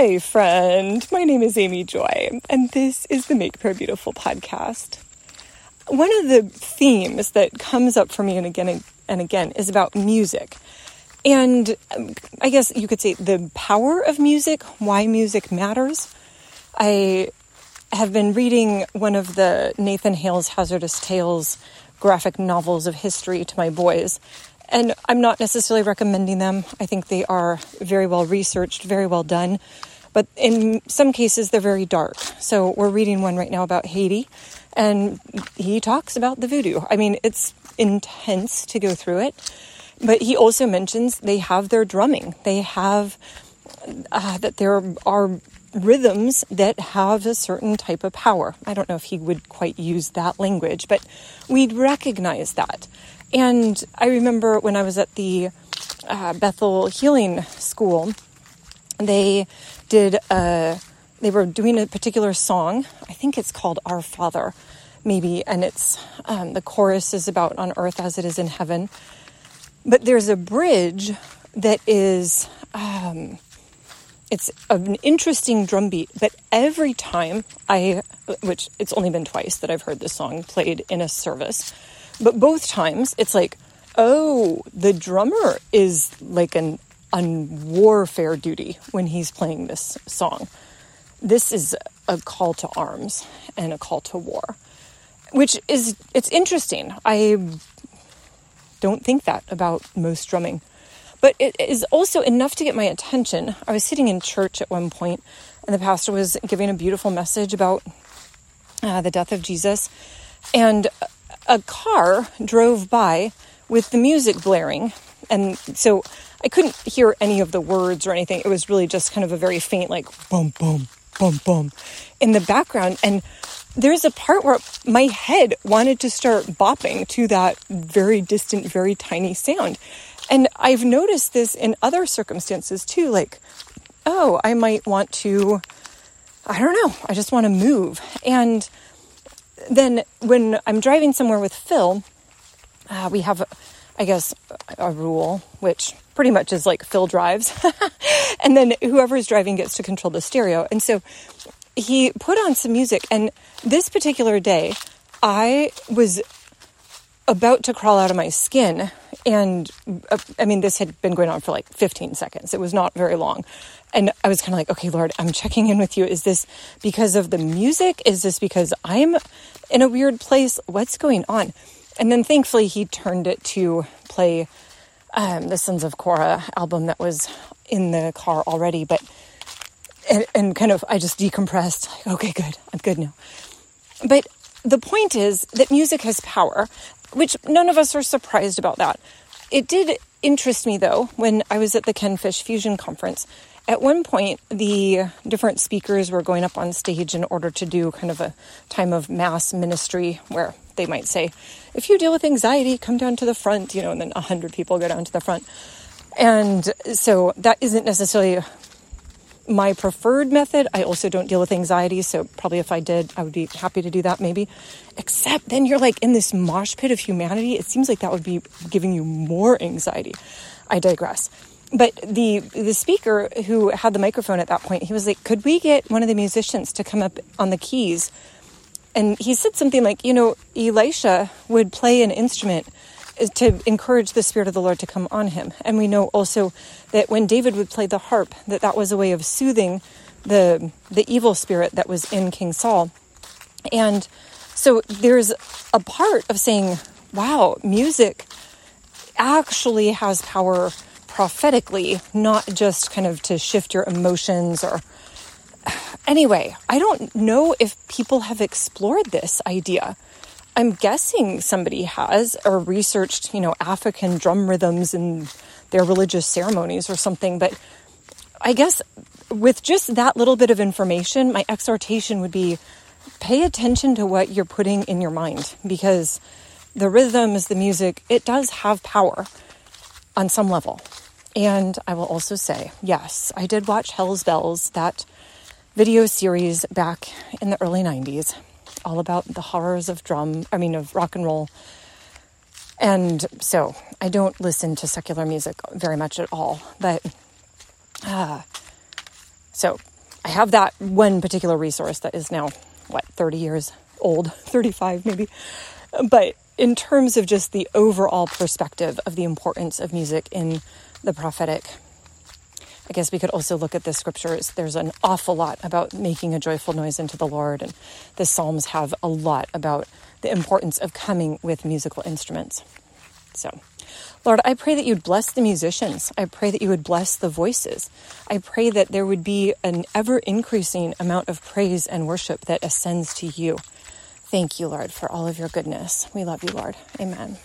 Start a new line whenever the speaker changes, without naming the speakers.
Hi, friend. My name is Amy Joy, and this is the Make Prayer Beautiful podcast. One of the themes that comes up for me and again and again is about music. And um, I guess you could say the power of music, why music matters. I have been reading one of the Nathan Hale's Hazardous Tales graphic novels of history to my boys. And I'm not necessarily recommending them. I think they are very well researched, very well done. But in some cases, they're very dark. So we're reading one right now about Haiti, and he talks about the voodoo. I mean, it's intense to go through it. But he also mentions they have their drumming. They have uh, that there are rhythms that have a certain type of power. I don't know if he would quite use that language, but we'd recognize that. And I remember when I was at the uh, Bethel Healing School, they did a, they were doing a particular song. I think it's called Our Father, maybe, and it's um, the chorus is about on earth as it is in heaven. But there's a bridge that is um, it's an interesting drum beat, but every time I, which it's only been twice that I've heard this song played in a service, but both times it's like, oh, the drummer is like an on warfare duty when he's playing this song. This is a call to arms and a call to war, which is it's interesting. I don't think that about most drumming. But it is also enough to get my attention. I was sitting in church at one point, and the pastor was giving a beautiful message about uh, the death of Jesus. And a car drove by with the music blaring. And so I couldn't hear any of the words or anything. It was really just kind of a very faint, like, boom, boom, boom, boom in the background. And there's a part where my head wanted to start bopping to that very distant, very tiny sound. And I've noticed this in other circumstances too, like, oh, I might want to, I don't know, I just want to move. And then when I'm driving somewhere with Phil, uh, we have, I guess, a rule, which pretty much is like Phil drives. and then whoever's driving gets to control the stereo. And so he put on some music. And this particular day, I was about to crawl out of my skin. And uh, I mean, this had been going on for like 15 seconds. It was not very long. And I was kind of like, okay, Lord, I'm checking in with you. Is this because of the music? Is this because I'm in a weird place? What's going on? And then thankfully, he turned it to play um, the Sons of Korah album that was in the car already. But, and, and kind of, I just decompressed. Like, okay, good. I'm good now. But the point is that music has power which none of us are surprised about that. It did interest me though when I was at the Ken Fish Fusion Conference. At one point, the different speakers were going up on stage in order to do kind of a time of mass ministry where they might say, if you deal with anxiety, come down to the front, you know, and then a hundred people go down to the front. And so that isn't necessarily my preferred method. I also don't deal with anxiety, so probably if I did, I would be happy to do that maybe. Except then you're like in this mosh pit of humanity. It seems like that would be giving you more anxiety. I digress. But the the speaker who had the microphone at that point, he was like, "Could we get one of the musicians to come up on the keys?" And he said something like, "You know, Elisha would play an instrument to encourage the spirit of the Lord to come on him. And we know also that when David would play the harp, that that was a way of soothing the the evil spirit that was in King Saul. And so there's a part of saying, wow, music actually has power prophetically, not just kind of to shift your emotions or anyway, I don't know if people have explored this idea. I'm guessing somebody has or researched, you know, African drum rhythms and their religious ceremonies or something. But I guess with just that little bit of information, my exhortation would be pay attention to what you're putting in your mind because the rhythms, the music, it does have power on some level. And I will also say, yes, I did watch Hell's Bells, that video series back in the early 90s all about the horrors of drum, I mean, of rock and roll. And so I don't listen to secular music very much at all. But uh, So I have that one particular resource that is now, what, 30 years old, 35 maybe. But in terms of just the overall perspective of the importance of music in the prophetic, I guess we could also look at the scriptures. There's an awful lot about making a joyful noise unto the Lord, and the Psalms have a lot about the importance of coming with musical instruments. So, Lord, I pray that you'd bless the musicians. I pray that you would bless the voices. I pray that there would be an ever increasing amount of praise and worship that ascends to you. Thank you, Lord, for all of your goodness. We love you, Lord. Amen.